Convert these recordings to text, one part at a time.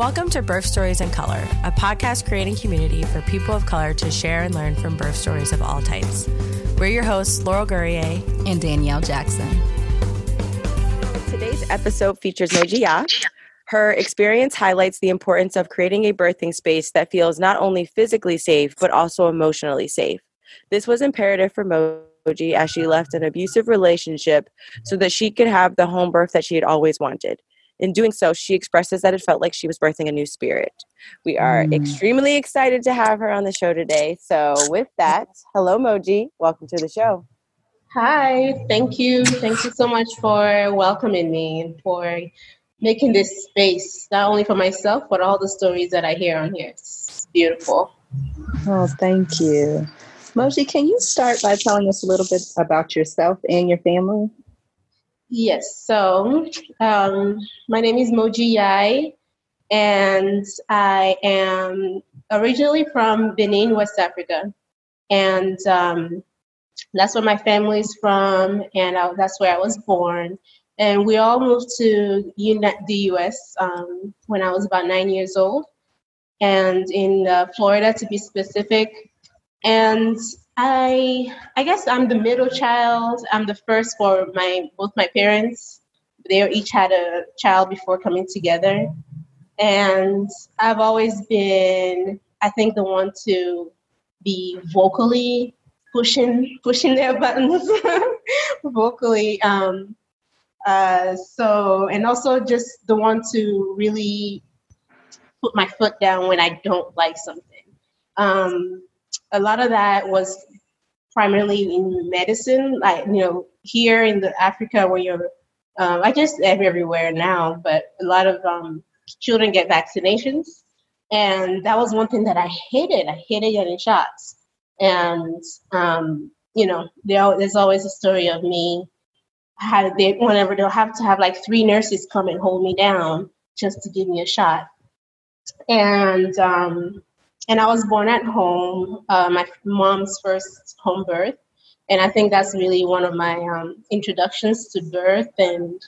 Welcome to Birth Stories in Color, a podcast creating community for people of color to share and learn from birth stories of all types. We're your hosts, Laurel Gourrier and Danielle Jackson. Today's episode features Moji Her experience highlights the importance of creating a birthing space that feels not only physically safe, but also emotionally safe. This was imperative for Moji as she left an abusive relationship so that she could have the home birth that she had always wanted. In doing so, she expresses that it felt like she was birthing a new spirit. We are mm. extremely excited to have her on the show today. So, with that, hello, Moji. Welcome to the show. Hi, thank you. Thank you so much for welcoming me and for making this space, not only for myself, but all the stories that I hear on here. It's beautiful. Oh, thank you. Moji, can you start by telling us a little bit about yourself and your family? Yes. So, um, my name is Moji Yai, and I am originally from Benin, West Africa, and um, that's where my family is from, and I, that's where I was born. And we all moved to the U.S. Um, when I was about nine years old, and in uh, Florida to be specific. And I I guess I'm the middle child. I'm the first for my both my parents. They each had a child before coming together. And I've always been, I think, the one to be vocally pushing pushing their buttons vocally. Um, uh, so and also just the one to really put my foot down when I don't like something. Um, a lot of that was primarily in medicine. Like you know, here in the Africa where you're, um, I guess everywhere now, but a lot of um, children get vaccinations, and that was one thing that I hated. I hated getting shots, and um, you know, there's always a story of me. How they whenever they'll have to have like three nurses come and hold me down just to give me a shot, and um, and I was born at home, uh, my mom's first home birth. And I think that's really one of my um, introductions to birth and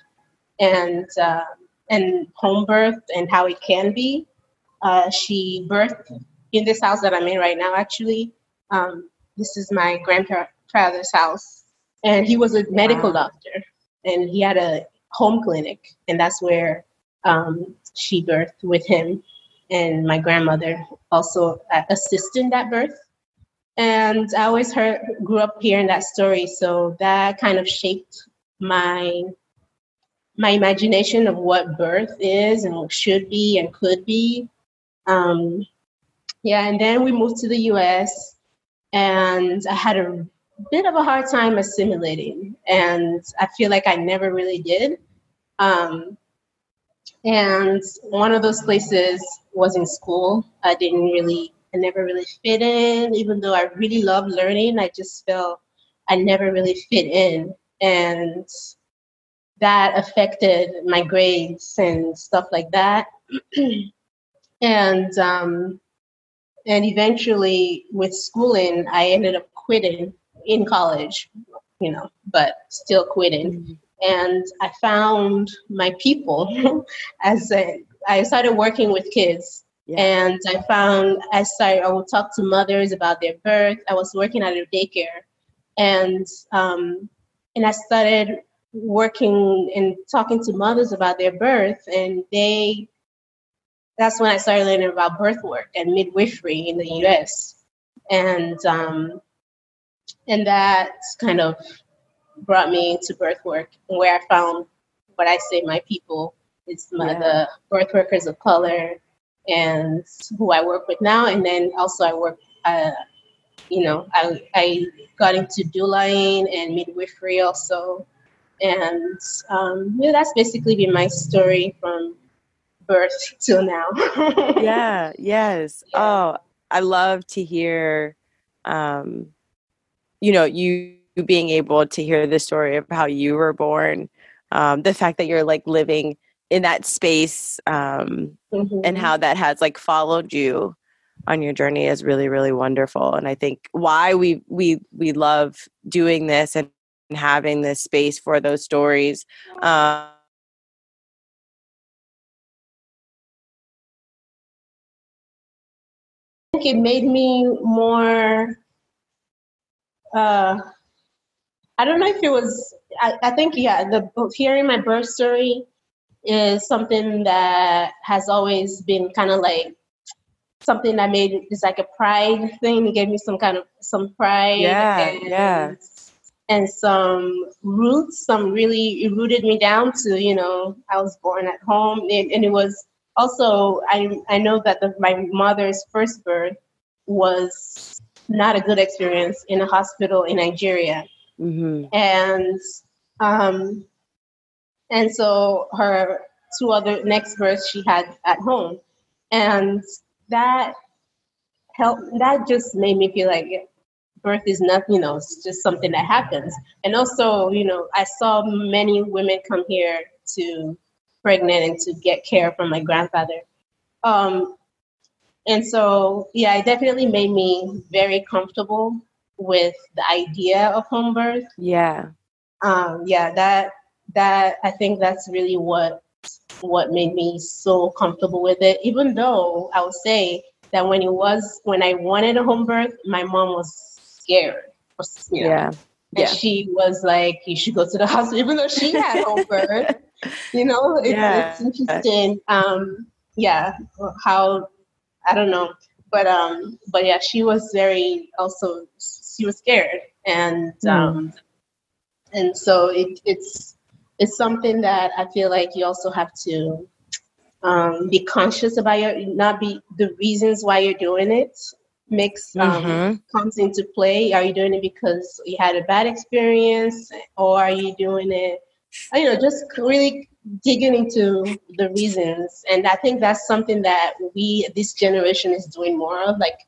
and uh, and home birth and how it can be. Uh, she birthed in this house that I'm in right now. Actually, um, this is my grandfather's house, and he was a medical wow. doctor, and he had a home clinic, and that's where um, she birthed with him and my grandmother also assisted that birth. And I always heard, grew up hearing that story, so that kind of shaped my my imagination of what birth is and what should be and could be. Um, yeah, and then we moved to the U.S. and I had a bit of a hard time assimilating, and I feel like I never really did. Um, and one of those places was in school. I didn't really, I never really fit in, even though I really loved learning. I just felt I never really fit in. And that affected my grades and stuff like that. and um, and eventually with schooling, I ended up quitting in college, you know, but still quitting. Mm-hmm and I found my people as a, I started working with kids. Yeah. And I found I started I would talk to mothers about their birth. I was working at a daycare, and um, and I started working and talking to mothers about their birth, and they. That's when I started learning about birth work and midwifery in the U.S. and um, and that kind of brought me to birth work, where I found what I say my people is my, yeah. the birth workers of color and who I work with now. And then also I work, uh, you know, I, I got into doulaing and midwifery also. And um, yeah, that's basically been my story from birth till now. yeah, yes. Yeah. Oh, I love to hear, um, you know, you being able to hear the story of how you were born, um, the fact that you're like living in that space um, mm-hmm. and how that has like followed you on your journey is really really wonderful and i think why we we we love doing this and having this space for those stories um, think it made me more. Uh, I don't know if it was. I, I think yeah. The hearing my birth story is something that has always been kind of like something that made it it's like a pride thing. It gave me some kind of some pride. Yeah, and, yeah. And some roots, some really it rooted me down to, you know, I was born at home and, and it was also I I know that the, my mother's first birth was not a good experience in a hospital in Nigeria. Mm-hmm. And um and so her two other next births she had at home. And that helped that just made me feel like birth is not you know it's just something that happens. And also you know i saw many women come here to pregnant and to get care from my grandfather. Um, and so yeah it definitely made me very comfortable with the idea of home birth. Yeah. Um, yeah that that i think that's really what what made me so comfortable with it. Even though I would say that when it was when I wanted a home birth, my mom was scared. Yeah. And yeah. she was like, "You should go to the hospital," even though she had home birth. You know, it, yeah. it's interesting. Um, yeah, how I don't know, but um, but yeah, she was very also she was scared, and mm. um, and so it, it's it's something that I feel like you also have to um, be conscious about your not be the reasons why you're doing it makes um, mm-hmm. comes into play. Are you doing it because you had a bad experience, or are you doing it? You know, just really digging into the reasons, and I think that's something that we this generation is doing more of, like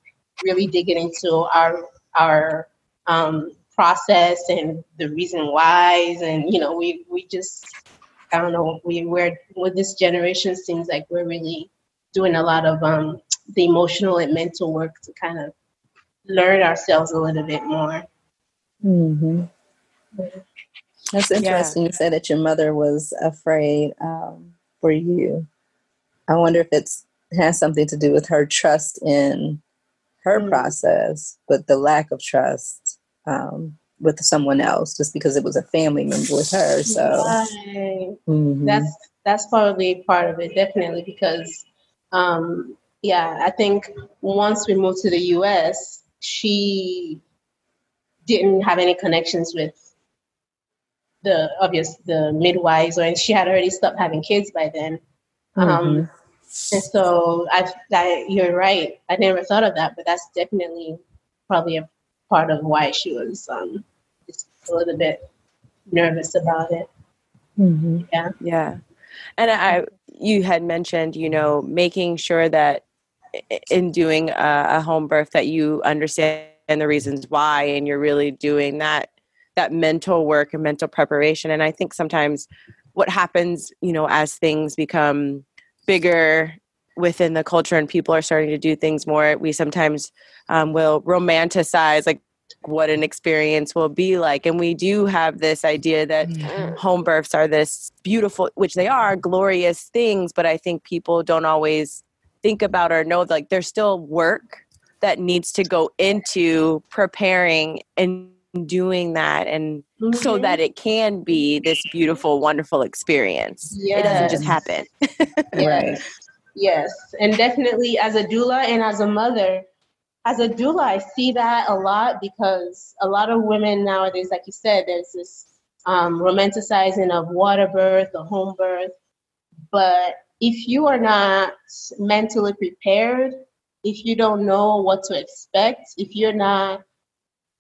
really digging into our our um, process and the reason whys and you know we we just i don't know we we're with this generation seems like we're really doing a lot of um the emotional and mental work to kind of learn ourselves a little bit more mm-hmm. that's interesting yeah. you said that your mother was afraid um, for you i wonder if it's has something to do with her trust in her mm-hmm. process but the lack of trust um, with someone else just because it was a family member with her. So right. mm-hmm. that's that's probably part of it, definitely because um, yeah, I think once we moved to the U.S., she didn't have any connections with the obvious the midwives, or and she had already stopped having kids by then. Um, mm-hmm. Um, and so I, I, you're right. I never thought of that, but that's definitely probably a part of why she was um, just a little bit nervous about it. Mm-hmm. Yeah. Yeah. And I, you had mentioned, you know, making sure that in doing a, a home birth that you understand the reasons why, and you're really doing that that mental work and mental preparation. And I think sometimes what happens, you know, as things become bigger within the culture and people are starting to do things more, we sometimes um, will romanticize like what an experience will be like. And we do have this idea that mm-hmm. home births are this beautiful, which they are, glorious things, but I think people don't always think about or know like there's still work that needs to go into preparing and doing that and mm-hmm. so that it can be this beautiful wonderful experience yes. it doesn't just happen right yes and definitely as a doula and as a mother as a doula, I see that a lot because a lot of women nowadays, like you said, there's this um, romanticizing of water birth or home birth. But if you are not mentally prepared, if you don't know what to expect, if you're not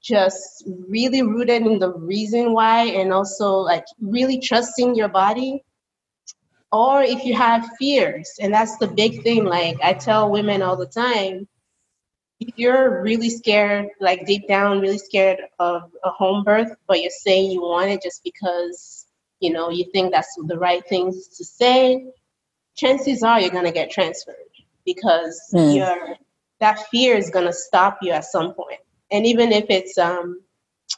just really rooted in the reason why and also like really trusting your body, or if you have fears, and that's the big thing. Like I tell women all the time, if you're really scared, like deep down, really scared of a home birth, but you're saying you want it just because you know you think that's the right things to say, chances are you're gonna get transferred because mm. your that fear is gonna stop you at some point. And even if it's um,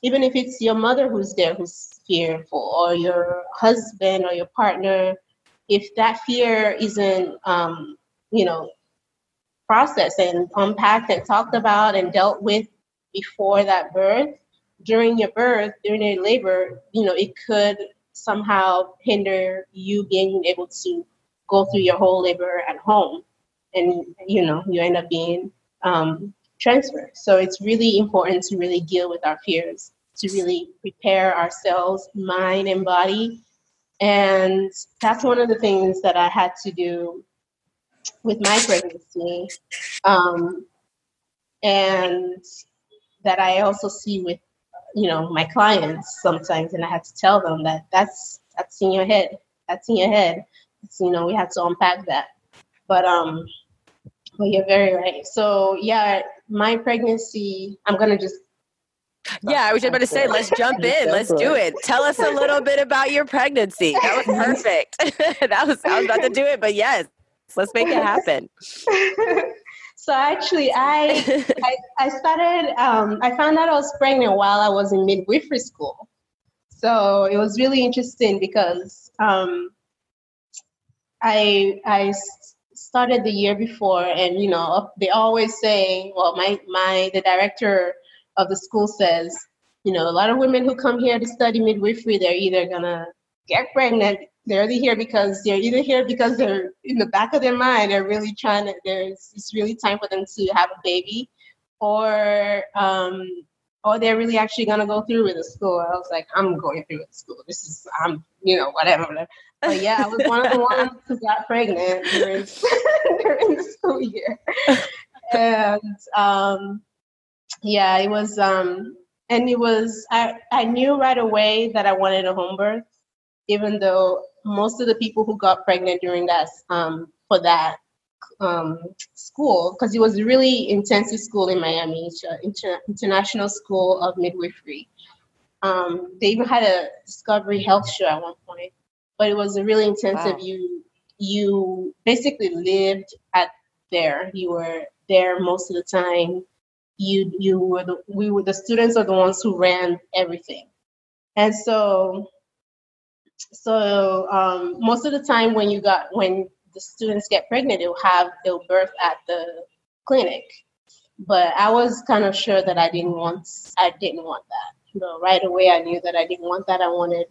even if it's your mother who's there who's fearful, or your husband or your partner, if that fear isn't um, you know processed and unpacked and talked about and dealt with before that birth, during your birth, during your labor, you know, it could somehow hinder you being able to go through your whole labor at home. And, you know, you end up being um, transferred. So it's really important to really deal with our fears, to really prepare ourselves, mind and body. And that's one of the things that I had to do with my pregnancy. Um, and that I also see with, you know, my clients sometimes, and I had to tell them that that's that's in your head. That's in your head. It's, you know, we have to unpack that. But um, well, you're very right. So yeah, my pregnancy. I'm gonna just. Yeah, I was just about to say, let's jump in. Let's do it. Tell us a little bit about your pregnancy. That was perfect. that was I was about to do it, but yes, let's make it happen. So actually, I I, I started. Um, I found out I was pregnant while I was in midwifery school. So it was really interesting because um, I I started the year before, and you know they always say, well, my my the director of the school says, you know, a lot of women who come here to study midwifery, they're either gonna get pregnant they're either here because they're either here because they're in the back of their mind they're really trying to there's it's really time for them to have a baby or um or they're really actually gonna go through with the school. I was like i'm going through with the school. This is i'm you know whatever, whatever. but yeah i was one of the ones who got pregnant during, during the school year. And um yeah it was um and it was i i knew right away that i wanted a home birth even though most of the people who got pregnant during that um, for that um, school because it was a really intensive school in Miami, inter- international school of midwifery. Um, they even had a Discovery Health show at one point, but it was a really intensive. Wow. You you basically lived at there. You were there most of the time. You you were the we were the students are the ones who ran everything, and so so um, most of the time when you got when the students get pregnant, they'll have they'll birth at the clinic. But I was kind of sure that I didn't want I didn't want that. You know, right away I knew that I didn't want that. I wanted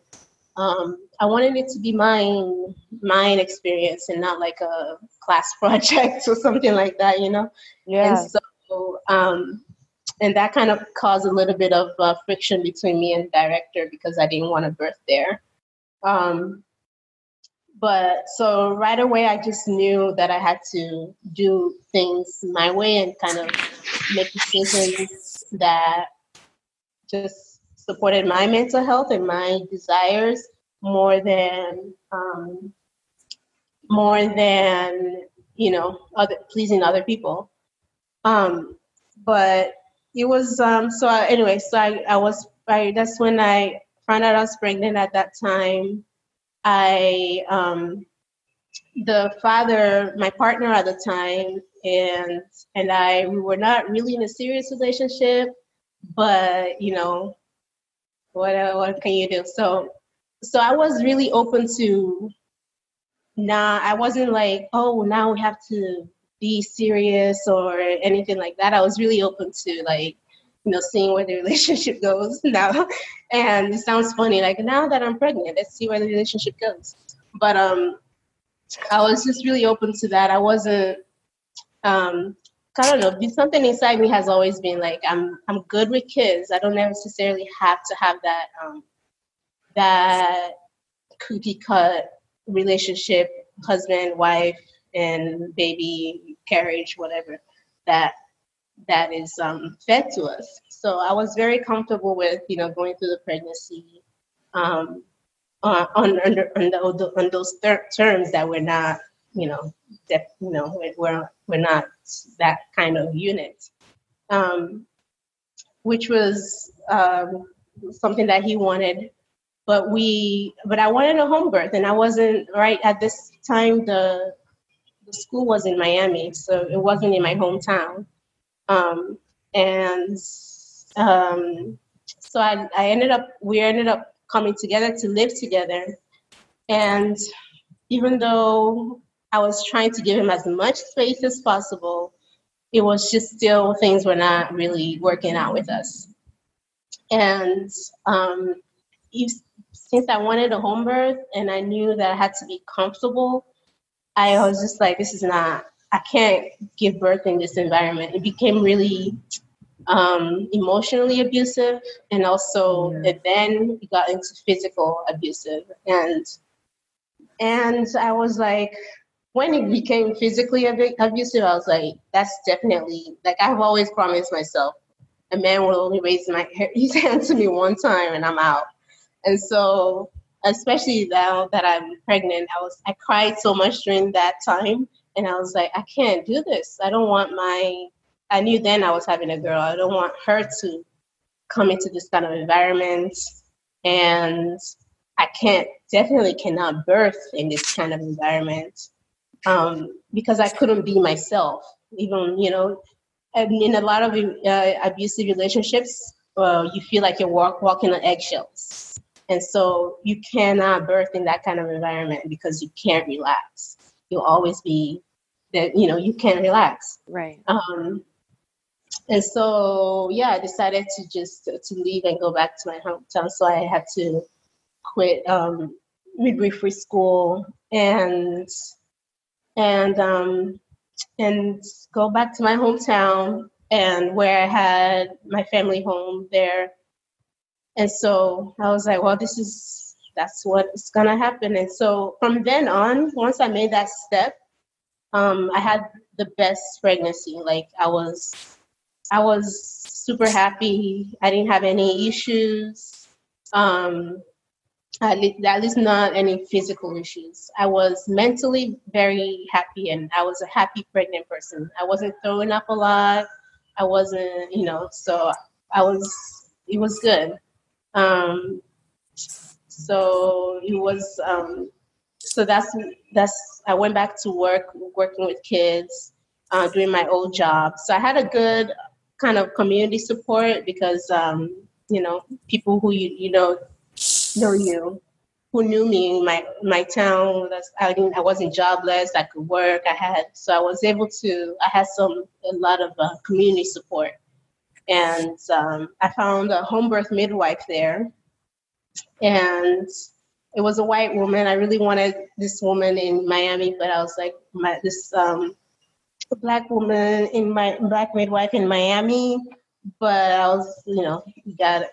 um, I wanted it to be mine mine experience and not like a class project or something like that. You know. Yeah. And so um, and that kind of caused a little bit of uh, friction between me and director because I didn't want to birth there. Um, but so right away, I just knew that I had to do things my way and kind of make decisions that just supported my mental health and my desires more than um, more than you know other pleasing other people. Um, but it was um, so I, anyway. So I, I was I, that's when I found out I was pregnant at that time. I, um, the father, my partner at the time, and and I, we were not really in a serious relationship, but you know, what uh, what can you do? So, so I was really open to. Nah, I wasn't like, oh, now we have to be serious or anything like that. I was really open to like you know, seeing where the relationship goes now. And it sounds funny, like now that I'm pregnant, let's see where the relationship goes. But um, I was just really open to that. I wasn't, um, I don't know, something inside me has always been like, I'm, I'm good with kids. I don't necessarily have to have that, um, that cookie cut relationship, husband, wife, and baby carriage, whatever that that is um, fed to us. So I was very comfortable with, you know, going through the pregnancy um, uh, on, under, on, the, on those ter- terms that we're not, you know, that, you know, we're, we're not that kind of unit, um, which was um, something that he wanted. But we, but I wanted a home birth, and I wasn't right at this time. The the school was in Miami, so it wasn't in my hometown. Um, and um, so I, I ended up, we ended up coming together to live together. And even though I was trying to give him as much space as possible, it was just still things were not really working out with us. And um, since I wanted a home birth and I knew that I had to be comfortable, I was just like, this is not, I can't give birth in this environment. It became really um, emotionally abusive and also yeah. it then got into physical abusive and and I was like when it became physically abusive I was like that's definitely like I've always promised myself a man will only raise my his hand to me one time and I'm out and so especially now that I'm pregnant I was I cried so much during that time and I was like I can't do this I don't want my I knew then I was having a girl. I don't want her to come into this kind of environment. And I can't, definitely cannot birth in this kind of environment um, because I couldn't be myself. Even, you know, in a lot of uh, abusive relationships, uh, you feel like you're walk, walking on eggshells. And so you cannot birth in that kind of environment because you can't relax. You'll always be that, you know, you can't relax. Right. Um, and so yeah i decided to just to leave and go back to my hometown so i had to quit um, midwifery school and and um, and go back to my hometown and where i had my family home there and so i was like well this is that's what's gonna happen and so from then on once i made that step um, i had the best pregnancy like i was I was super happy. I didn't have any issues. Um, at least, at least not any physical issues. I was mentally very happy and I was a happy pregnant person. I wasn't throwing up a lot. I wasn't, you know, so I was, it was good. Um, so it was, um, so that's, that's, I went back to work, working with kids, uh, doing my old job. So I had a good kind of community support because um, you know people who you you know know you who knew me in my my town I didn't I wasn't jobless I could work I had so I was able to I had some a lot of uh, community support and um, I found a home birth midwife there and it was a white woman I really wanted this woman in Miami but I was like my this um, black woman in my black midwife in Miami, but I was, you know, got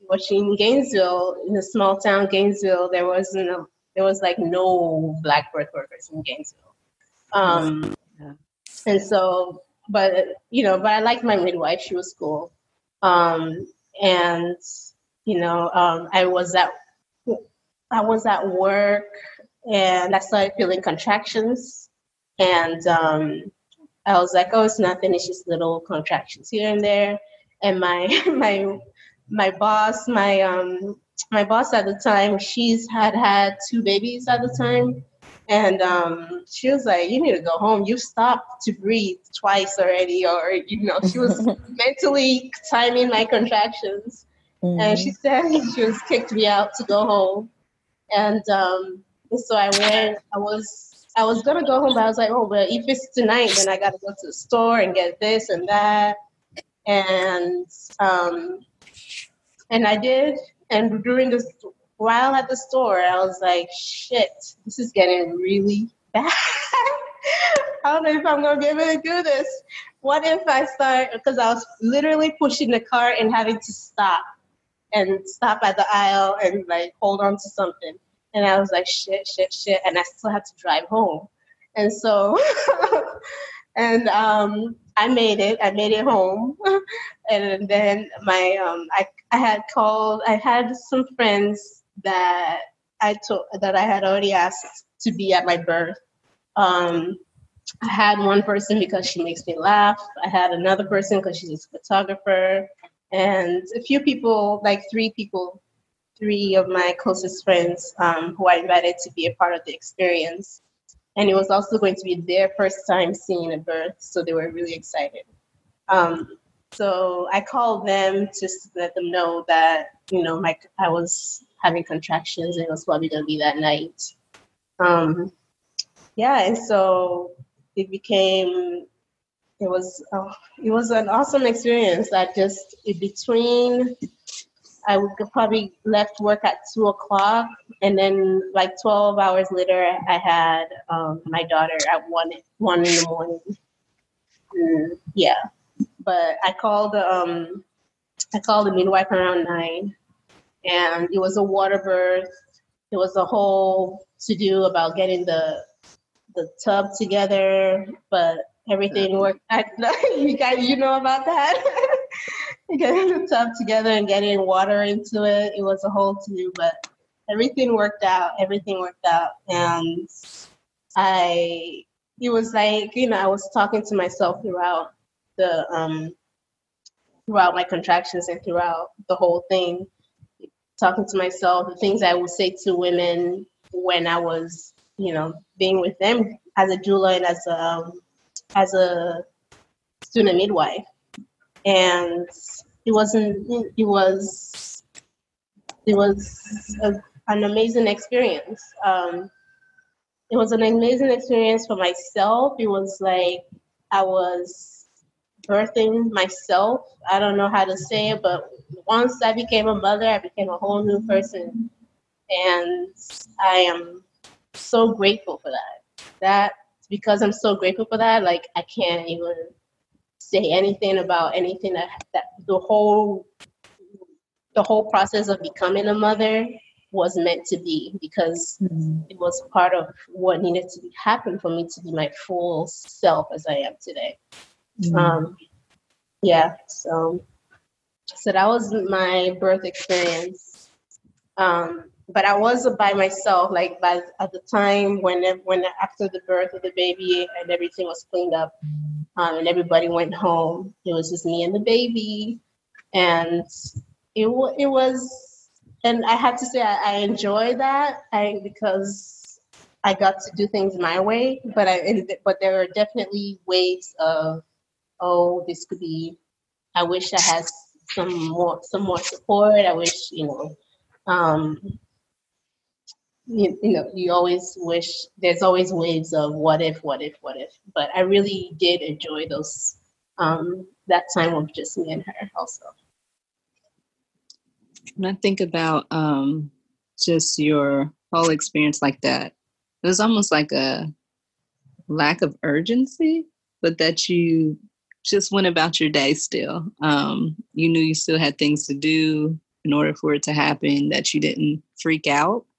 watching Gainesville in a small town, Gainesville. There wasn't a, there was like no black birth workers in Gainesville, um, yeah. and so, but you know, but I liked my midwife. She was cool, um, and you know, um, I was at I was at work and I started feeling contractions and um, I was like, oh, it's nothing. It's just little contractions here and there. And my my my boss, my um my boss at the time, she's had had two babies at the time, and um, she was like, "You need to go home. You stopped to breathe twice already, or you know." She was mentally timing my contractions, mm-hmm. and she said she was kicked me out to go home, and um, so I went. I was I was gonna go home, but I was like, oh, well, if it's tonight, then I gotta go to the store and get this and that, and um, and I did. And during this, while at the store, I was like, shit, this is getting really bad. I don't know if I'm gonna be able to do this. What if I start? Because I was literally pushing the cart and having to stop and stop at the aisle and like hold on to something. And I was like, shit, shit, shit. And I still had to drive home. And so, and um, I made it. I made it home. and then my, um, I, I had called, I had some friends that I told, that I had already asked to be at my birth. Um, I had one person because she makes me laugh. I had another person because she's a photographer, and a few people, like three people, three of my closest friends um, who I invited to be a part of the experience. And it was also going to be their first time seeing a birth, so they were really excited. Um, so I called them just to let them know that you know my I was having contractions and it was probably going to be that night. Um, yeah, and so it became it was oh, it was an awesome experience. That just in between, I would probably left work at two o'clock, and then like twelve hours later, I had um, my daughter at one one in the morning. Mm, yeah, but I called um I called the midwife around nine, and it was a water birth. It was a whole to do about getting the the tub together, but everything worked. I, you guys, you know about that. getting the tub together and getting water into it. It was a whole to do, but everything worked out. Everything worked out, and I. It was like you know I was talking to myself throughout the um throughout my contractions and throughout the whole thing, talking to myself, the things I would say to women when I was, you know, being with them as a doula and as a um, as a student midwife, and it wasn't. It was. It was a, an amazing experience. Um, it was an amazing experience for myself. It was like I was birthing myself. I don't know how to say it, but once I became a mother, I became a whole new person. And I am so grateful for that. That because I'm so grateful for that, like I can't even say anything about anything that that the whole the whole process of becoming a mother was meant to be because mm-hmm. it was part of what needed to happen for me to be my full self as I am today. Mm-hmm. Um, yeah, so so that was my birth experience. Um, but I was by myself. Like by at the time when when after the birth of the baby and everything was cleaned up, um, and everybody went home, it was just me and the baby, and it it was, and I have to say I, I enjoy that. I because I got to do things my way, but I but there are definitely ways of oh, this could be, I wish I had some more, some more support. I wish, you know, um, you, you know, you always wish there's always waves of what if, what if, what if. But I really did enjoy those, um, that time of just me and her also. When I think about um, just your whole experience like that, it was almost like a lack of urgency, but that you just went about your day still. Um, you knew you still had things to do in order for it to happen, that you didn't freak out.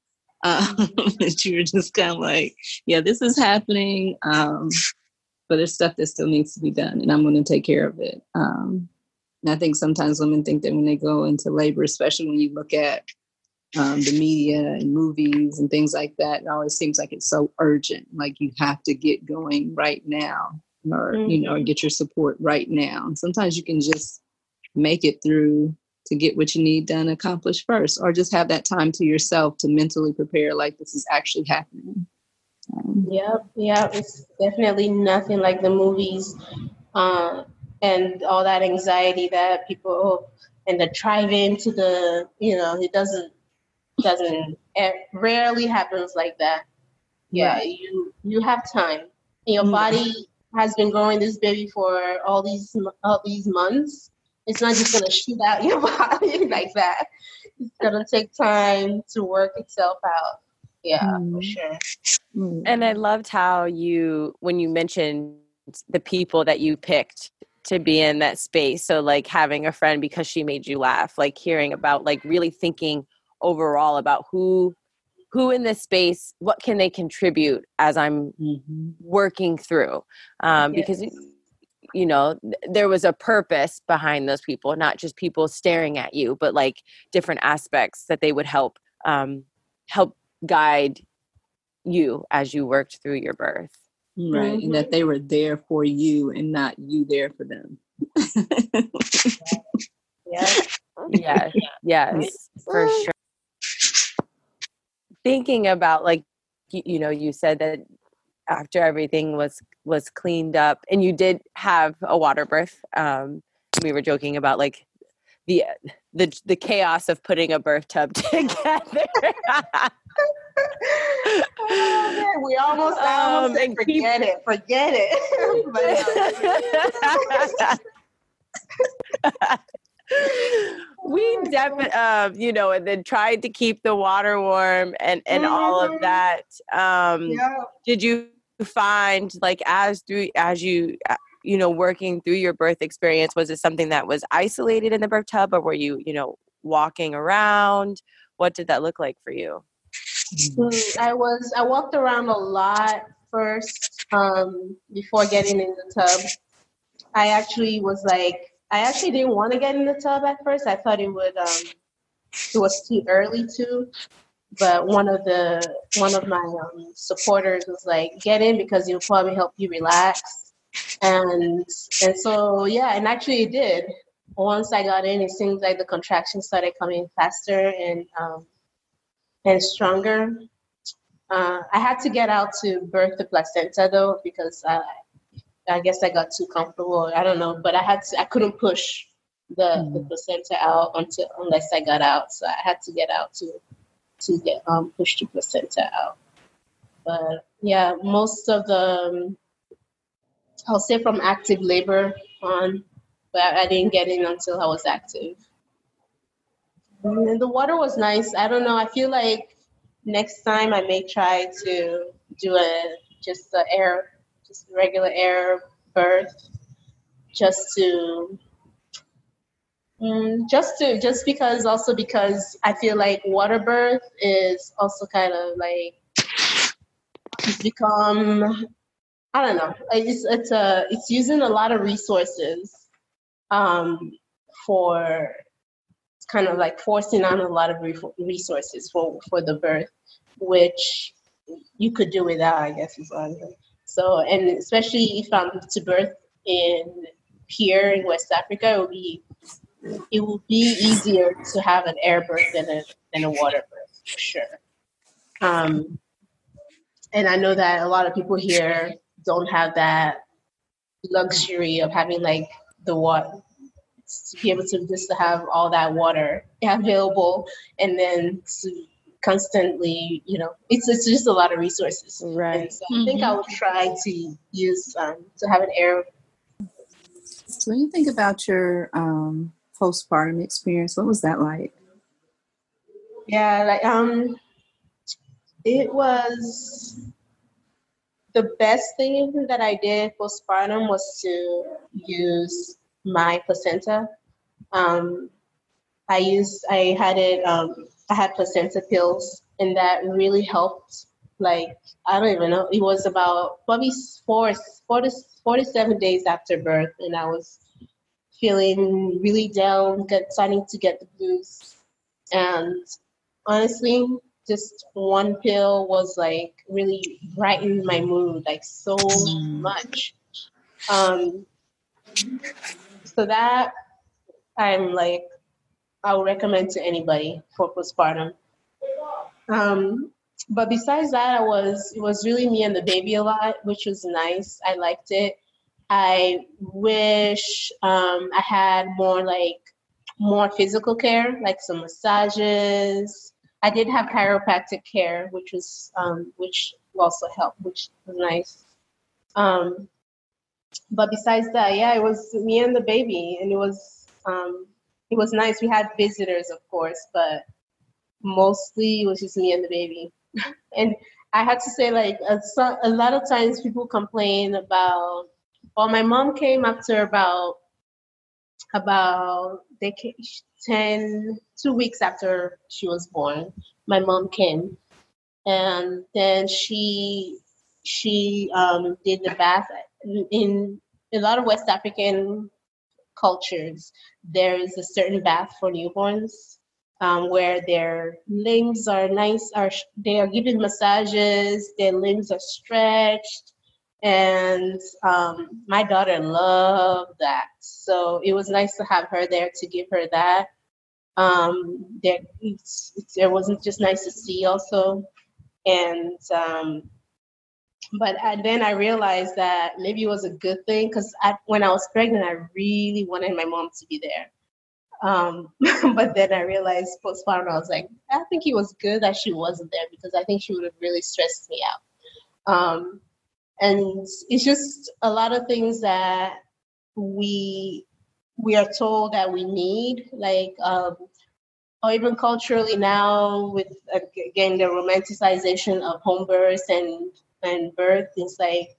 Um, that you were just kind of like, yeah, this is happening. Um, but there's stuff that still needs to be done, and I'm going to take care of it. Um, and I think sometimes women think that when they go into labor, especially when you look at um, the media and movies and things like that, it always seems like it's so urgent, like you have to get going right now or mm-hmm. you know mm-hmm. get your support right now sometimes you can just make it through to get what you need done accomplished first or just have that time to yourself to mentally prepare like this is actually happening um, yep yeah it's definitely nothing like the movies uh, and all that anxiety that people and the drive-in to the you know it doesn't doesn't it rarely happens like that yeah right. you you have time in your body has been growing this baby for all these all these months. It's not just gonna shoot out your body like that. It's gonna take time to work itself out. Yeah, mm. for sure. Mm. And I loved how you when you mentioned the people that you picked to be in that space. So like having a friend because she made you laugh, like hearing about like really thinking overall about who who in this space what can they contribute as i'm mm-hmm. working through um, yes. because you know there was a purpose behind those people not just people staring at you but like different aspects that they would help um, help guide you as you worked through your birth right mm-hmm. and that they were there for you and not you there for them yes yes yes for sure thinking about like you, you know you said that after everything was was cleaned up and you did have a water birth um we were joking about like the the the chaos of putting a birth tub together we almost, almost um, forget keep... it, forget it. we definitely, uh, you know, and then tried to keep the water warm and and all of mm-hmm. that. Um, yeah. Did you find like as through as you uh, you know working through your birth experience was it something that was isolated in the birth tub or were you you know walking around what did that look like for you mm, i was i walked around a lot first um, before getting in the tub i actually was like i actually didn't want to get in the tub at first. I thought it would um, it was too early to but one of the one of my um, supporters was like get in because it'll probably help you relax. And and so yeah and actually it did. Once i got in it seems like the contractions started coming faster and um, and stronger. Uh, i had to get out to birth the placenta though because I, I guess i got too comfortable i don't know but i had to i couldn't push the, mm. the placenta out until unless i got out so i had to get out to to get um, push the placenta out. But yeah, most of the, um, I'll say from active labor on, but I didn't get in until I was active. And the water was nice. I don't know. I feel like next time I may try to do a just the air, just regular air birth, just to Mm, just to just because also because I feel like water birth is also kind of like become I don't know it's it's a it's using a lot of resources um, for kind of like forcing on a lot of resources for for the birth which you could do without I guess is what I'm saying. So and especially if I'm to birth in here in West Africa, it would be it will be easier to have an air birth than a than a water birth for sure. Um, and I know that a lot of people here don't have that luxury of having like the water to be able to just to have all that water available and then to constantly you know it's it's just a lot of resources right and so mm-hmm. i think i will try to use um, to have an air when you think about your um, postpartum experience? What was that like? Yeah, like um, it was the best thing that I did postpartum was to use my placenta. Um, I used, I had it, um, I had placenta pills, and that really helped. Like I don't even know, it was about probably four, four to four to seven days after birth, and I was feeling really down, get, starting to get the blues. And honestly, just one pill was like really brightened my mood like so much. Um, so that I'm like, I would recommend to anybody for postpartum. Um, but besides that, I was it was really me and the baby a lot, which was nice. I liked it. I wish um, I had more like more physical care, like some massages. I did have chiropractic care, which was um, which also helped, which was nice. Um, but besides that, yeah, it was me and the baby, and it was um, it was nice. We had visitors, of course, but mostly it was just me and the baby. and I had to say, like a, a lot of times people complain about well, my mom came after about about they came, 10 two weeks after she was born my mom came and then she she um, did the bath in a lot of west african cultures there is a certain bath for newborns um, where their limbs are nice are they are given massages their limbs are stretched and um, my daughter loved that. So it was nice to have her there to give her that. Um, there, it's, it's, it wasn't just nice to see also, and um, but then I realized that maybe it was a good thing because when I was pregnant, I really wanted my mom to be there. Um, but then I realized postpartum, I was like, I think it was good that she wasn't there because I think she would have really stressed me out. Um, and it's just a lot of things that we we are told that we need, like um, or even culturally now with again the romanticization of home birth and and birth. It's like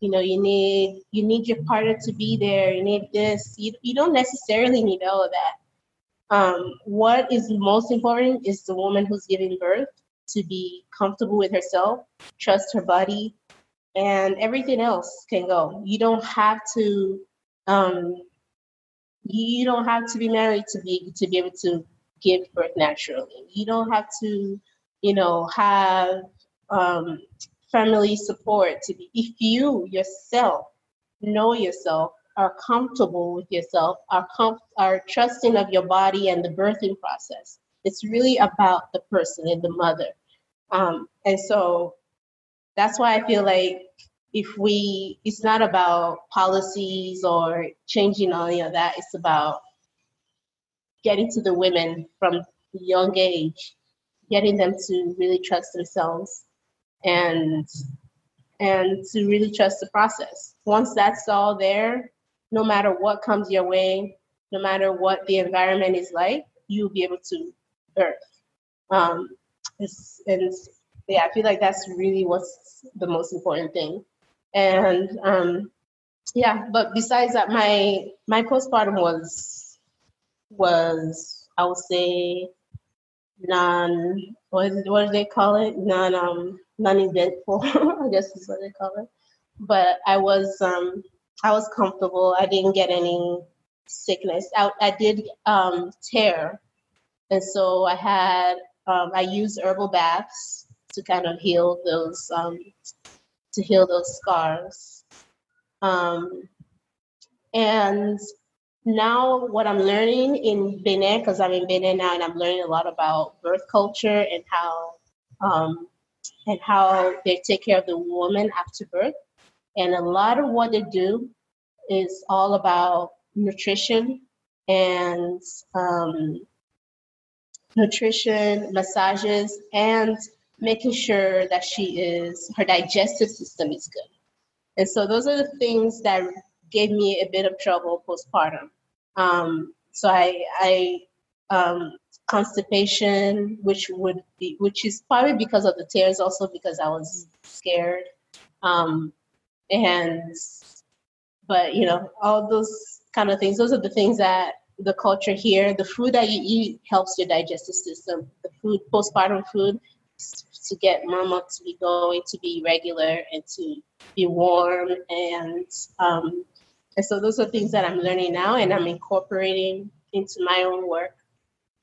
you know you need you need your partner to be there. You need this. You you don't necessarily need all of that. Um, what is most important is the woman who's giving birth to be comfortable with herself, trust her body, and everything else can go. You don't have to um, you don't have to be married to be to be able to give birth naturally. You don't have to, you know, have um, family support to be. If you yourself know yourself, are comfortable with yourself, are com- are trusting of your body and the birthing process. It's really about the person and the mother. Um, and so that's why I feel like if we, it's not about policies or changing any of that. It's about getting to the women from young age, getting them to really trust themselves and and to really trust the process. Once that's all there, no matter what comes your way, no matter what the environment is like, you'll be able to birth. Um, and yeah, I feel like that's really what's the most important thing. And um, yeah, but besides that, my my postpartum was was I would say non what what do they call it non um non eventful I guess is what they call it. But I was um I was comfortable. I didn't get any sickness. I, I did um, tear, and so I had um, I used herbal baths to kind of heal those um, to heal those scars. Um, and now what I'm learning in Benin, because I'm in Benin now, and I'm learning a lot about birth culture and how um, and how they take care of the woman after birth. And a lot of what they do is all about nutrition and um, nutrition, massages, and making sure that she is her digestive system is good. And so those are the things that gave me a bit of trouble postpartum. Um, so I, I um, constipation, which would be, which is probably because of the tears, also because I was scared. Um, and, but you know, all those kind of things. Those are the things that the culture here. The food that you eat helps your digestive system. The food, postpartum food, to get mama to be going to be regular and to be warm and um, and so those are things that I'm learning now and I'm incorporating into my own work.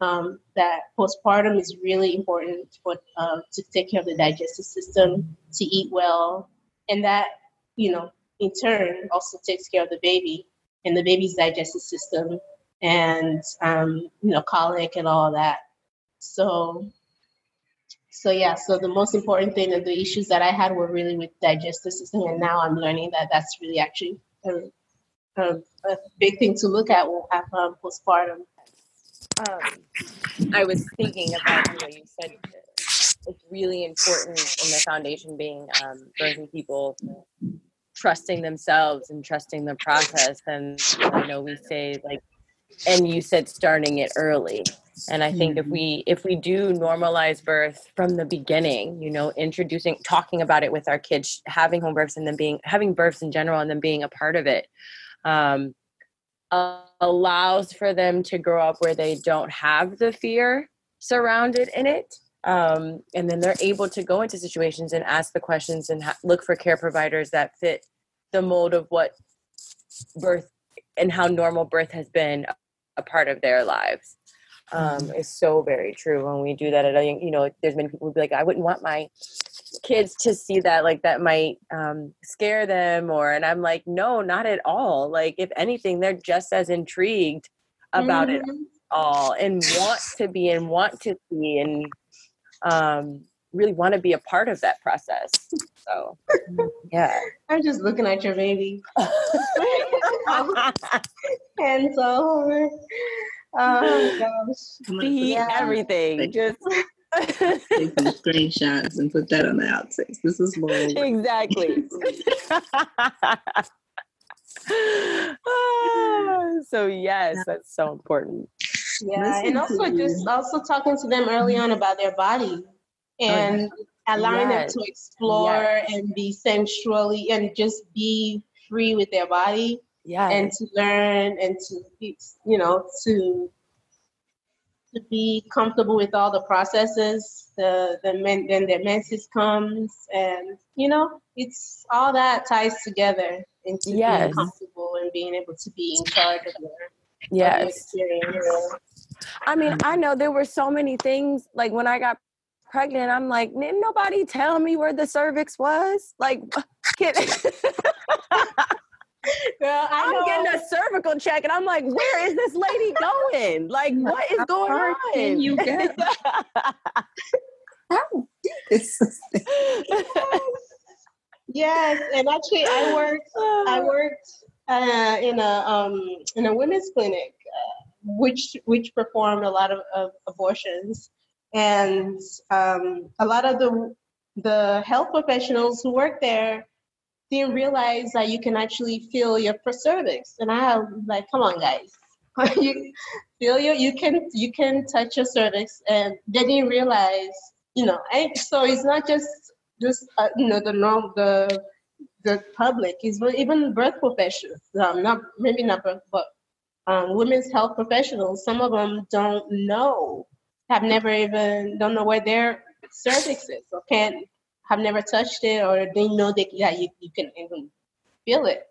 Um, that postpartum is really important for uh, to take care of the digestive system, to eat well, and that you know in turn also takes care of the baby and the baby's digestive system and um, you know colic and all that. So so yeah, so the most important thing and the issues that I had were really with digestive system, and now I'm learning that that's really actually a, a, a big thing to look at when um, postpartum. Um, I was thinking about you know you said it's really important in the foundation being um, birthing people trusting themselves and trusting the process, and I know we say like, and you said starting it early and i think mm-hmm. if we if we do normalize birth from the beginning you know introducing talking about it with our kids having home births and then being having births in general and then being a part of it um, uh, allows for them to grow up where they don't have the fear surrounded in it um, and then they're able to go into situations and ask the questions and ha- look for care providers that fit the mold of what birth and how normal birth has been a part of their lives um, is so very true. When we do that at a, you know, there's many people who be like, I wouldn't want my kids to see that, like that might um, scare them, or, and I'm like, no, not at all. Like, if anything, they're just as intrigued about mm-hmm. it all and want to be and want to see and um, really want to be a part of that process. So, yeah. I'm just looking at your baby. and so Oh gosh. See yeah. everything. Just Take some screenshots and put that on the outtakes. This is Laurel. Exactly. so yes, that's so important. Yeah, and also just also talking to them early on about their body oh, and allowing yes. them to explore yes. and be sensually and just be free with their body. Yeah. And to learn and to you know to to be comfortable with all the processes. The the men then their menses comes and you know it's all that ties together into yes. being comfortable and being able to be in charge of their yes. experience. I mean, I know there were so many things like when I got pregnant, I'm like, didn't nobody tell me where the cervix was? Like, kid. Girl, I'm getting a cervical check, and I'm like, where is this lady going? Like, what is going on? Can you get? yes, and actually, I worked. I worked uh, in a um, in a women's clinic, uh, which which performed a lot of, of abortions, and um, a lot of the the health professionals who work there didn't realize that you can actually feel your cervix. And I was like, come on, guys, you feel your you can you can touch your cervix, and they didn't realize, you know. And so it's not just just uh, you know the norm the the public is even birth professionals, um, not maybe not birth, but um, women's health professionals. Some of them don't know, have never even don't know where their cervix is, or can't have never touched it, or they know that yeah you, you can even feel it.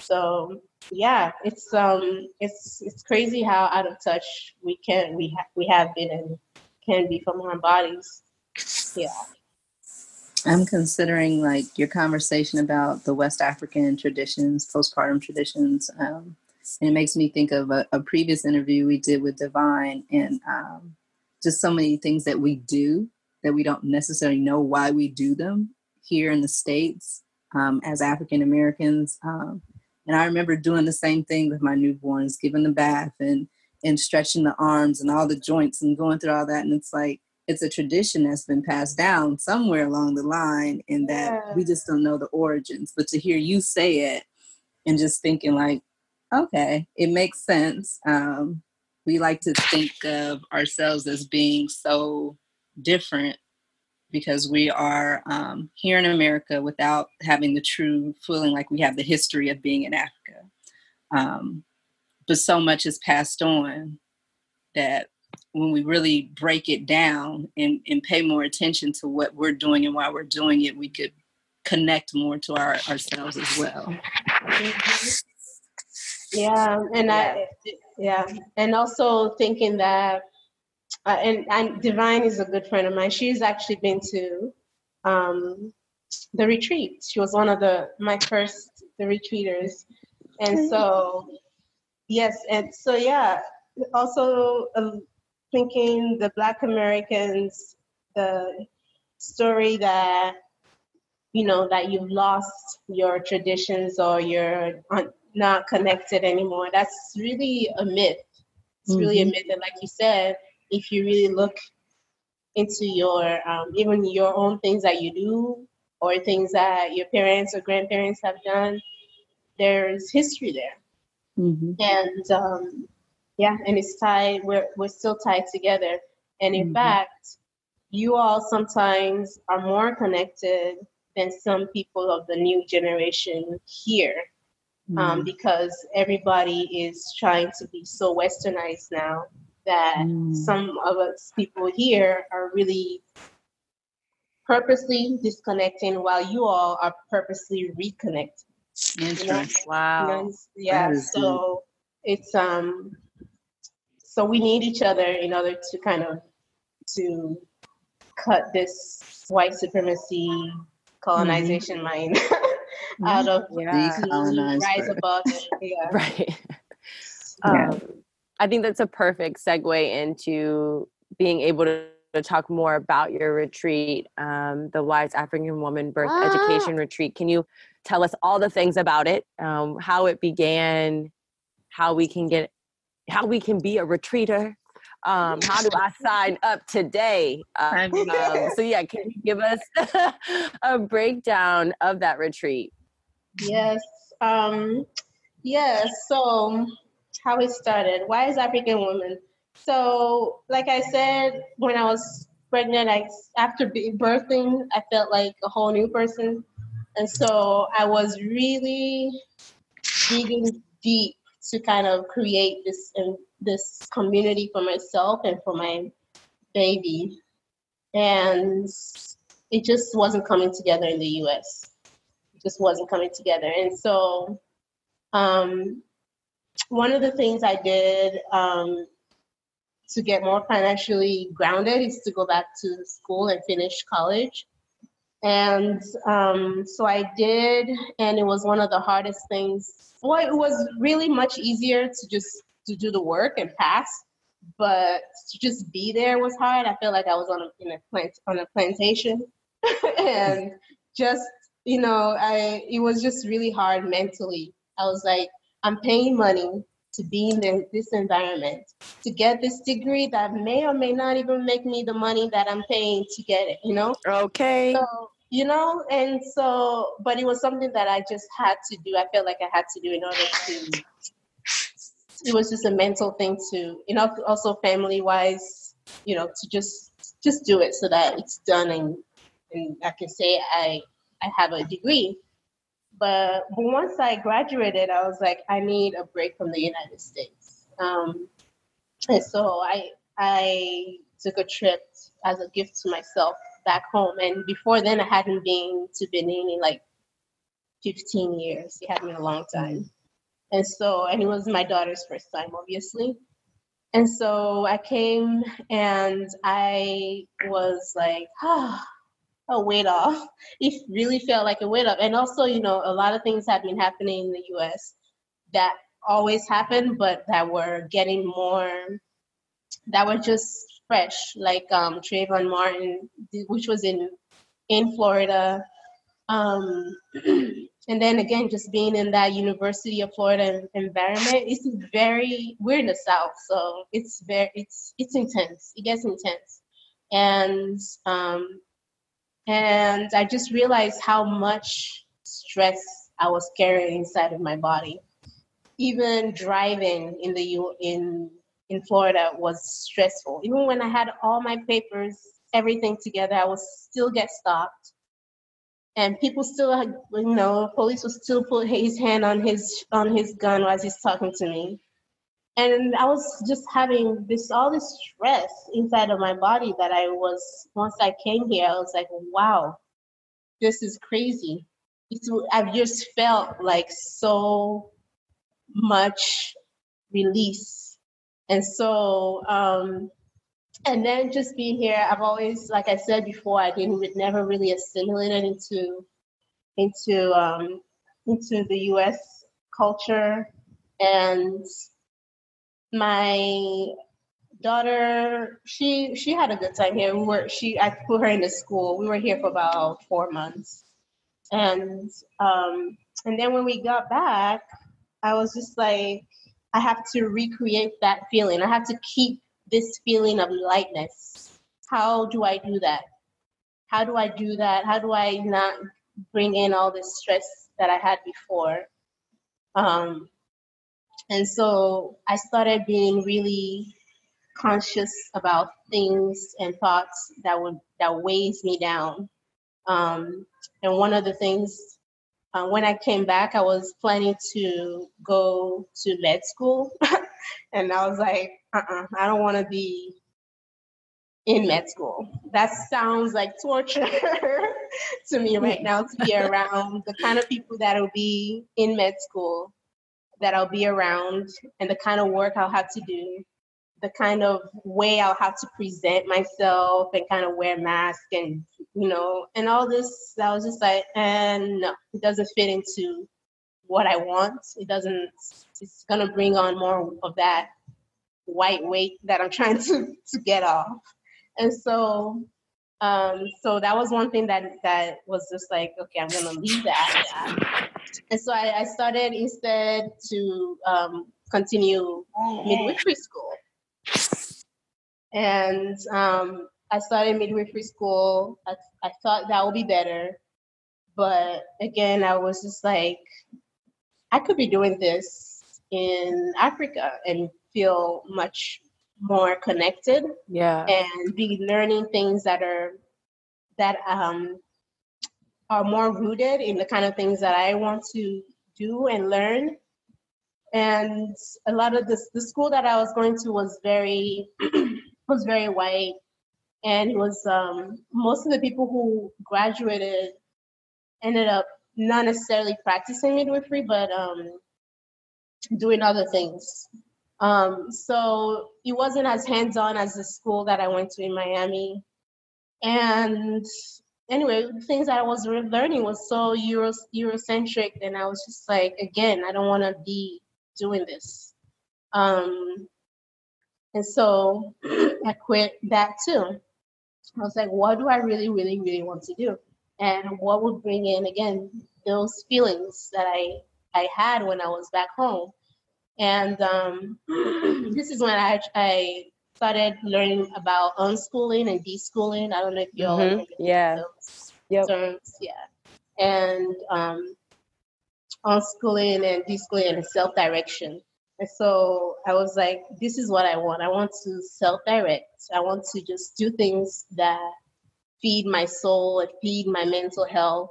So yeah, it's um it's it's crazy how out of touch we can we ha- we have been and can be from our bodies. Yeah. I'm considering like your conversation about the West African traditions, postpartum traditions, um, and it makes me think of a, a, previous interview we did with Divine, and um, just so many things that we do that we don't necessarily know why we do them here in the states um, as African Americans. Um, and I remember doing the same thing with my newborns, giving the bath and and stretching the arms and all the joints and going through all that. And it's like it's a tradition that's been passed down somewhere along the line and that yeah. we just don't know the origins but to hear you say it and just thinking like okay it makes sense um, we like to think of ourselves as being so different because we are um, here in america without having the true feeling like we have the history of being in africa um, but so much is passed on that when we really break it down and, and pay more attention to what we're doing and why we're doing it, we could connect more to our, ourselves as well. Yeah, and I yeah, and also thinking that uh, and and Divine is a good friend of mine. She's actually been to um, the retreat. She was one of the my first the retreaters, and so yes, and so yeah. Also, um, thinking the Black Americans, the story that you know that you've lost your traditions or you're not connected anymore. That's really a myth. It's mm-hmm. really a mm-hmm. myth, and like you said, if you really look into your um, even your own things that you do or things that your parents or grandparents have done, there's history there. Mm-hmm. And um, yeah, and it's tied. We're we're still tied together. And in mm-hmm. fact, you all sometimes are more connected than some people of the new generation here, um, mm-hmm. um, because everybody is trying to be so westernized now that mm. some of us people here are really purposely disconnecting while you all are purposely reconnecting. Interesting. You know? Wow. You know? Yeah. So it's um so we need each other in order to kind of to cut this white supremacy colonization mm-hmm. mind out of yeah. rise above it. Yeah. Right. Um, I think that's a perfect segue into being able to, to talk more about your retreat, um, the Wise African Woman Birth ah. Education Retreat. Can you tell us all the things about it, um, how it began, how we can get how we can be a retreater Um, how do I sign up today? Um, so yeah, can you give us a breakdown of that retreat? Yes. Um, yes. So how it started. Wise African Woman? So, like I said, when I was pregnant, I after birthing, I felt like a whole new person, and so I was really digging deep to kind of create this um, this community for myself and for my baby, and it just wasn't coming together in the U.S. It just wasn't coming together, and so um, one of the things I did um, to get more financially grounded is to go back to school and finish college. And um, so I did, and it was one of the hardest things. Well, it was really much easier to just to do the work and pass, but to just be there was hard. I felt like I was on a, in a plant on a plantation, and just you know, I it was just really hard mentally. I was like, I'm paying money to be in the, this environment, to get this degree that may or may not even make me the money that I'm paying to get it, you know? Okay. So, you know, and so, but it was something that I just had to do. I felt like I had to do in order to, it was just a mental thing to, you know, also family wise, you know, to just, just do it so that it's done and, and I can say I, I have a degree. But once I graduated, I was like, I need a break from the United States. Um, and so I I took a trip as a gift to myself back home. And before then, I hadn't been to Benin in like 15 years. It had been a long time. And so, and it was my daughter's first time, obviously. And so I came and I was like, ah, a weight off. It really felt like a weight off. And also, you know, a lot of things have been happening in the US that always happened, but that were getting more, that were just fresh, like um, Trayvon Martin, which was in in Florida. Um, and then again, just being in that University of Florida environment, it's very. We're in the South, so it's very. It's it's intense. It gets intense, and um, and I just realized how much stress I was carrying inside of my body. Even driving in the U in in Florida was stressful. Even when I had all my papers, everything together, I would still get stopped. And people still, you know, police would still put his hand on his on his gun while he's talking to me and I was just having this all this stress inside of my body that I was once I came here, I was like, wow, this is crazy. It's, I've just felt like so much release, and so um, and then just being here, I've always, like I said before, I didn't never really assimilated into into um, into the U.S. culture and my daughter she she had a good time here. We were she i put her into school. We were here for about four months. And um and then when we got back i was just like i have to recreate that feeling. I have to keep this feeling of lightness. How do i do that? How do i do that? How do i not bring in all this stress that i had before? Um and so I started being really conscious about things and thoughts that would that weighs me down. Um, and one of the things uh, when I came back, I was planning to go to med school, and I was like, uh-uh, I don't want to be in med school. That sounds like torture to me right now to be around the kind of people that will be in med school that I'll be around and the kind of work I'll have to do, the kind of way I'll have to present myself and kind of wear mask and you know, and all this. I was just like, and no, it doesn't fit into what I want. It doesn't. It's gonna bring on more of that white weight that I'm trying to to get off. And so um, so that was one thing that that was just like, okay, I'm gonna leave that. And so I, I started instead to um, continue midwifery school. and um, I started midwifery school. I, I thought that would be better. But again, I was just like, I could be doing this in Africa and feel much more connected. Yeah. And be learning things that are that um are more rooted in the kind of things that I want to do and learn. And a lot of this the school that I was going to was very was very white and it was um, most of the people who graduated ended up not necessarily practicing midwifery, but um, doing other things. Um, so it wasn't as hands-on as the school that I went to in Miami. And anyway, the things that I was learning was so Euro Eurocentric, and I was just like, again, I don't want to be doing this. Um, and so I quit that too. I was like, what do I really, really, really want to do? And what would bring in again those feelings that I I had when I was back home. And um, this is when I I started learning about unschooling and deschooling. I don't know if you all mm-hmm. yeah yep. terms, yeah, and um, unschooling and deschooling and self direction. And so I was like, this is what I want. I want to self direct. I want to just do things that feed my soul and feed my mental health.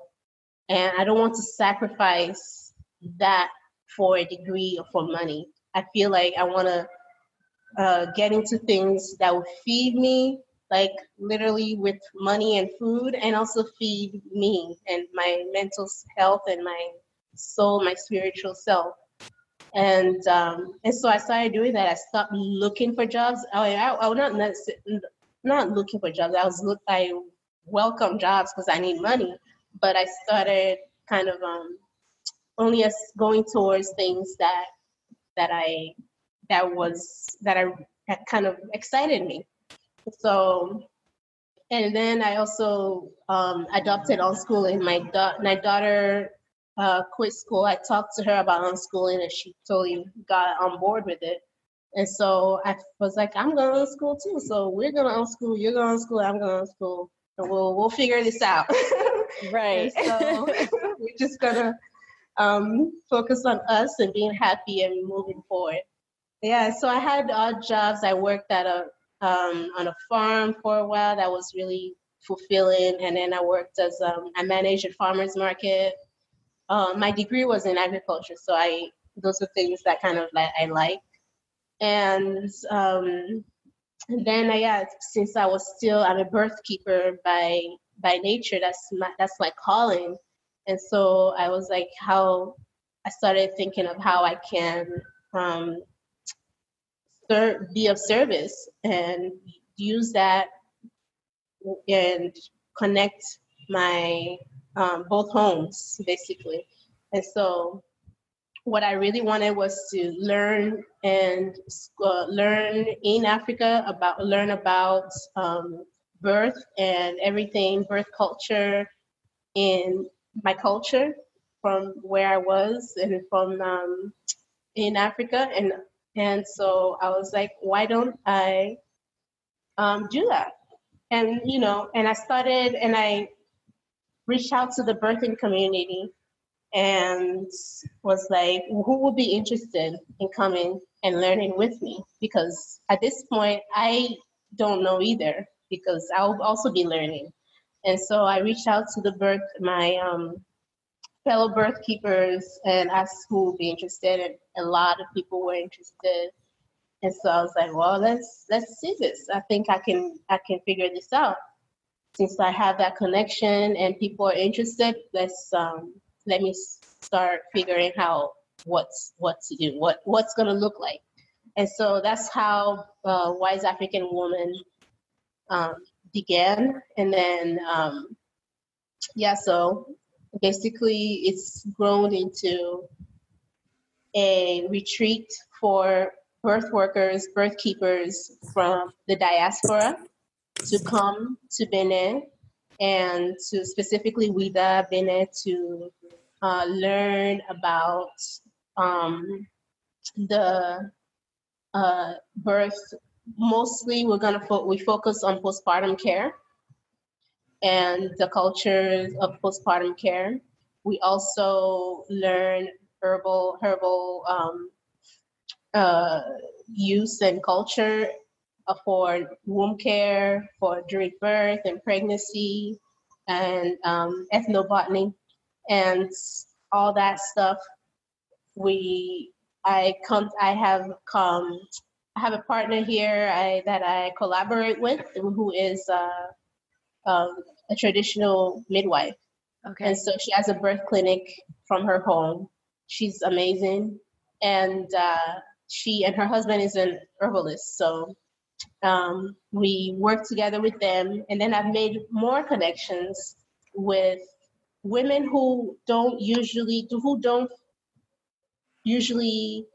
And I don't want to sacrifice that for a degree or for money. I feel like I want to uh, get into things that will feed me, like literally with money and food, and also feed me and my mental health and my soul, my spiritual self and um, and so I started doing that. I stopped looking for jobs. I, I, I was not not looking for jobs. I was look I welcome jobs because I need money, but I started kind of um, only as going towards things that that I that was that I that kind of excited me. So and then I also um, adopted unschooling. My da- my daughter uh, quit school, I talked to her about unschooling and she totally got on board with it. And so I was like, I'm going to school too. So we're going to unschool, you're going to school, I'm going to school, and we'll we'll figure this out. right. so we're just gonna um, focus on us and being happy and moving forward. Yeah. So I had odd jobs. I worked at a um, on a farm for a while. That was really fulfilling. And then I worked as um, I managed a farmers market uh, my degree was in agriculture, so I those are things that kind of like I like. And um, then I yeah, since I was still I'm a birth keeper by by nature. That's my that's my calling. And so I was like, how I started thinking of how I can um, be of service and use that and connect my um, both homes basically. And so what I really wanted was to learn and uh, learn in Africa about learn about um, birth and everything birth culture in my culture from where I was and from um, in Africa and and so I was like, why don't I um, do that? And you know, and I started and I reached out to the birthing community and was like, who would be interested in coming and learning with me? Because at this point, I don't know either because I'll also be learning. And so I reached out to the birth, my um, fellow birth keepers and asked who would be interested and a lot of people were interested. And so I was like, well, let's, let's see this. I think I can, I can figure this out since I have that connection and people are interested, let's um, let me start figuring out what's what to do, what what's gonna look like. And so that's how uh, Wise African Woman um, began. And then um, yeah, so basically it's grown into a retreat for birth workers, birth keepers from the diaspora to come to Benin and to specifically Ouidah, Benin, to uh, learn about um, the uh, birth. Mostly we're gonna fo- we focus on postpartum care and the cultures of postpartum care. We also learn herbal herbal um, uh, use and culture for womb care, for during birth and pregnancy, and um, ethnobotany, and all that stuff. We I come I have come I have a partner here I, that I collaborate with who is uh, um, a traditional midwife. Okay. And so she has a birth clinic from her home. She's amazing. And uh, she and her husband is an herbalist. So um, we work together with them. And then I've made more connections with women who don't usually, who don't usually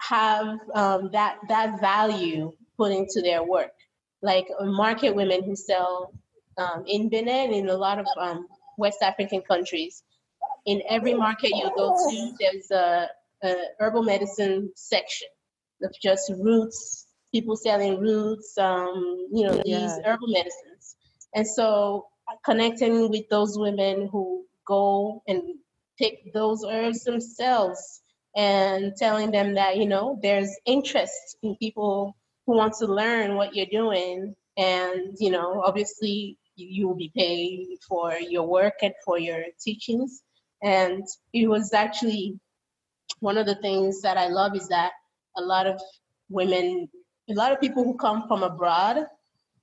have um, that that value put into their work. Like market women who sell um, in Benin, in a lot of um, West African countries. In every market you go to, there's a, a herbal medicine section of just roots, people selling roots, um, you know, these yeah. herbal medicines. And so connecting with those women who go and pick those herbs themselves and telling them that you know there's interest in people who want to learn what you're doing and you know obviously you will be paid for your work and for your teachings and it was actually one of the things that i love is that a lot of women a lot of people who come from abroad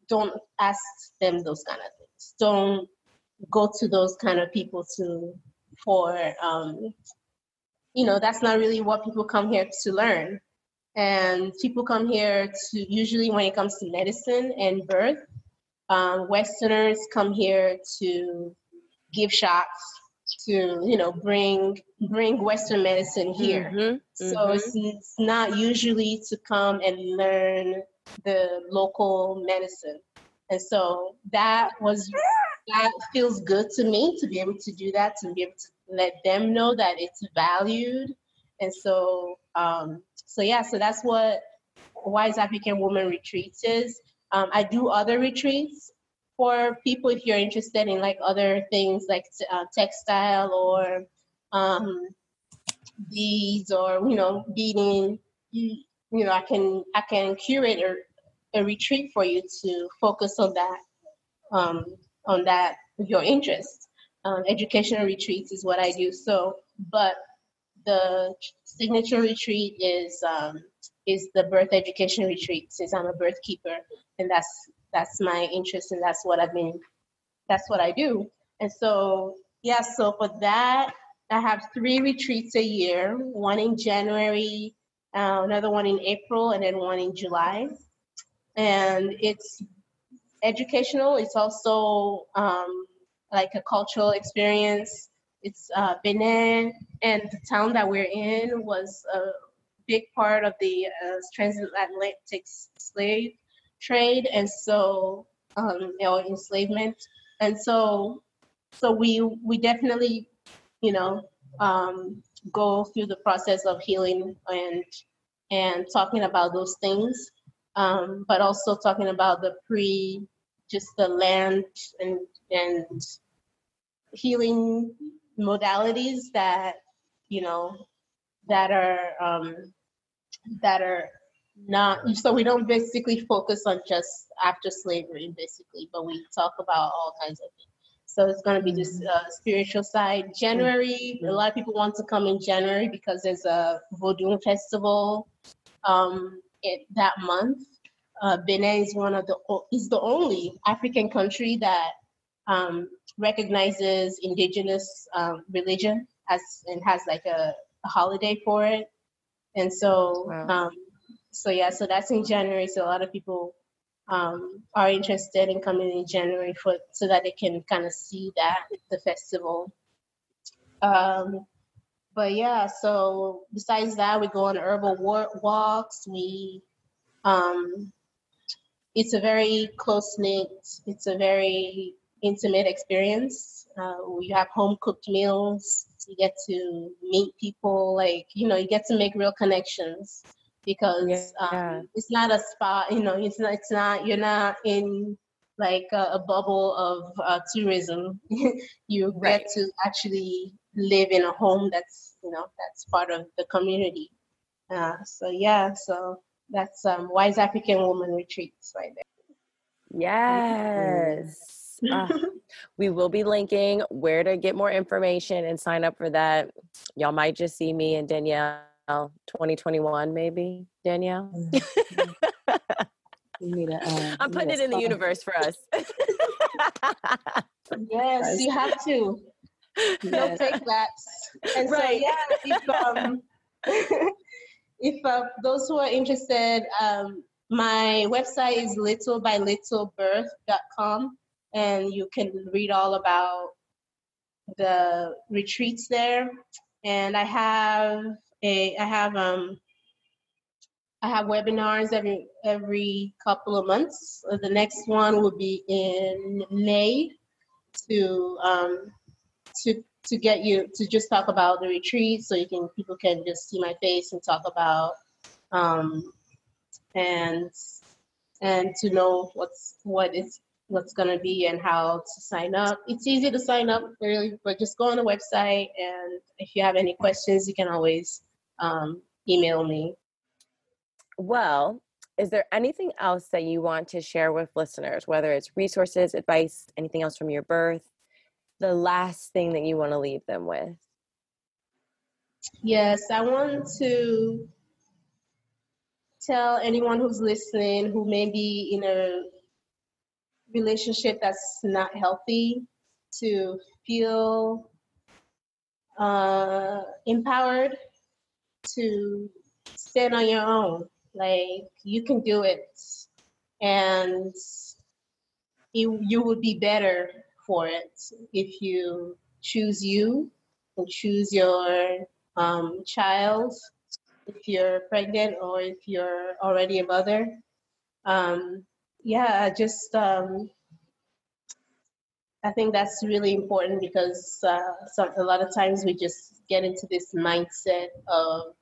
don't ask them those kind of things don't go to those kind of people to for um, you know, that's not really what people come here to learn. And people come here to usually when it comes to medicine and birth, um, Westerners come here to give shots, to you know bring bring Western medicine here. Mm-hmm. So mm-hmm. It's, it's not usually to come and learn the local medicine. And so that was that feels good to me to be able to do that, to be able to let them know that it's valued. And so, um, so yeah, so that's what Wise African Woman Retreats is. Um, I do other retreats for people if you're interested in like other things like uh, textile or um, beads or you know beading. You, you know, I can I can curate a, a retreat for you to focus on that um, on that your interest um, educational retreats is what I do. So, but the signature retreat is um, is the birth education retreat since I'm a birth keeper, and that's that's my interest, and that's what I've been, that's what I do. And so, yeah, so for that, I have three retreats a year. One in January, uh, another one in April, and then one in July. And it's educational. It's also um, like a cultural experience. It's uh, Benin, and the town that we're in was a big part of the uh, transatlantic slave trade, and so um, you know, enslavement, and so so we we definitely you know um, go through the process of healing and and talking about those things, um, but also talking about the pre just the land and and healing modalities that you know that are um, that are not so we don't basically focus on just after slavery basically but we talk about all kinds of things. So it's going to be this uh, spiritual side. January a lot of people want to come in january because there's a vodun festival um, it, that month. Uh, benin is one of the is the only african country that um, recognizes indigenous um, religion as and has like a, a, holiday for it. And so, wow. um, so yeah, so that's in January. So a lot of people um, are interested in coming in January for so that they can kind of see that the festival. Um, but yeah, so besides that, we go on herbal walks. We um, it's a very close knit. It's a very intimate experience. Uh, you have home cooked meals. You get to meet people, like, you know, you get to make real connections. because yeah. um, it's not a spa You know, it's not. It's not. You're not in like a, a bubble of uh, tourism. you right. get to actually live in a home that's you know that's part of the community. Uh, so yeah, so that's um, Wise African Woman Retreats right there. Yes. Uh, we will be linking where to get more information and sign up for that. Y'all might just see me and Danielle 2021, maybe, Danielle. need a, uh, I'm putting it in the universe for us. yes, you have to. Yes. No fake bats. And right. so, yeah, if, um, if uh, those who are interested, um, my website is littlebylittlebirth.com, and you can read all about the retreats there. And I have a I have um I have webinars every every couple of months. The next one will be in May to um, to to get you to just talk about the retreat, so you can people can just see my face and talk about um, and and to know what's what is what's going to be and how to sign up. It's easy to sign up, really, but just go on the website and if you have any questions, you can always um, email me. Well, is there anything else that you want to share with listeners, whether it's resources, advice, anything else from your birth? The last thing that you want to leave them with? Yes, I want to tell anyone who's listening who may be in a relationship that's not healthy to feel uh, empowered to stand on your own. Like you can do it, and you you would be better for it if you choose you and choose your um, child if you're pregnant or if you're already a mother. Um, yeah, just um, I think that's really important because uh, so, a lot of times we just get into this mindset of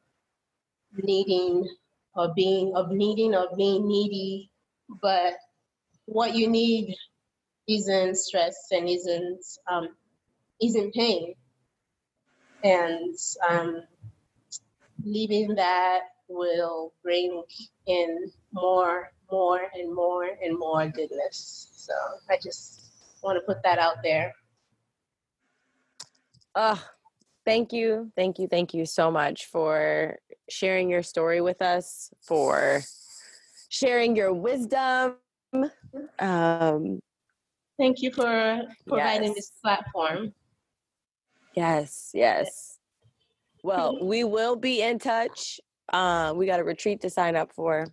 needing or being of needing or being needy, but what you need isn't stress and isn't um, isn't pain, and um, leaving that will bring in more, more, and more, and more goodness. So I just want to put that out there. Oh, thank you, thank you, thank you so much for sharing your story with us, for sharing your wisdom. Um, thank you for providing yes. this platform. Yes, yes. Well, we will be in touch. Uh, we got a retreat to sign up for.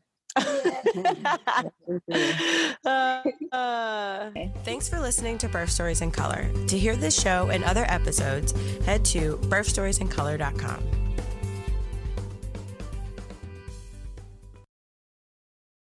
Uh, uh. Thanks for listening to Birth Stories in Color. To hear this show and other episodes, head to birthstoriesincolor.com.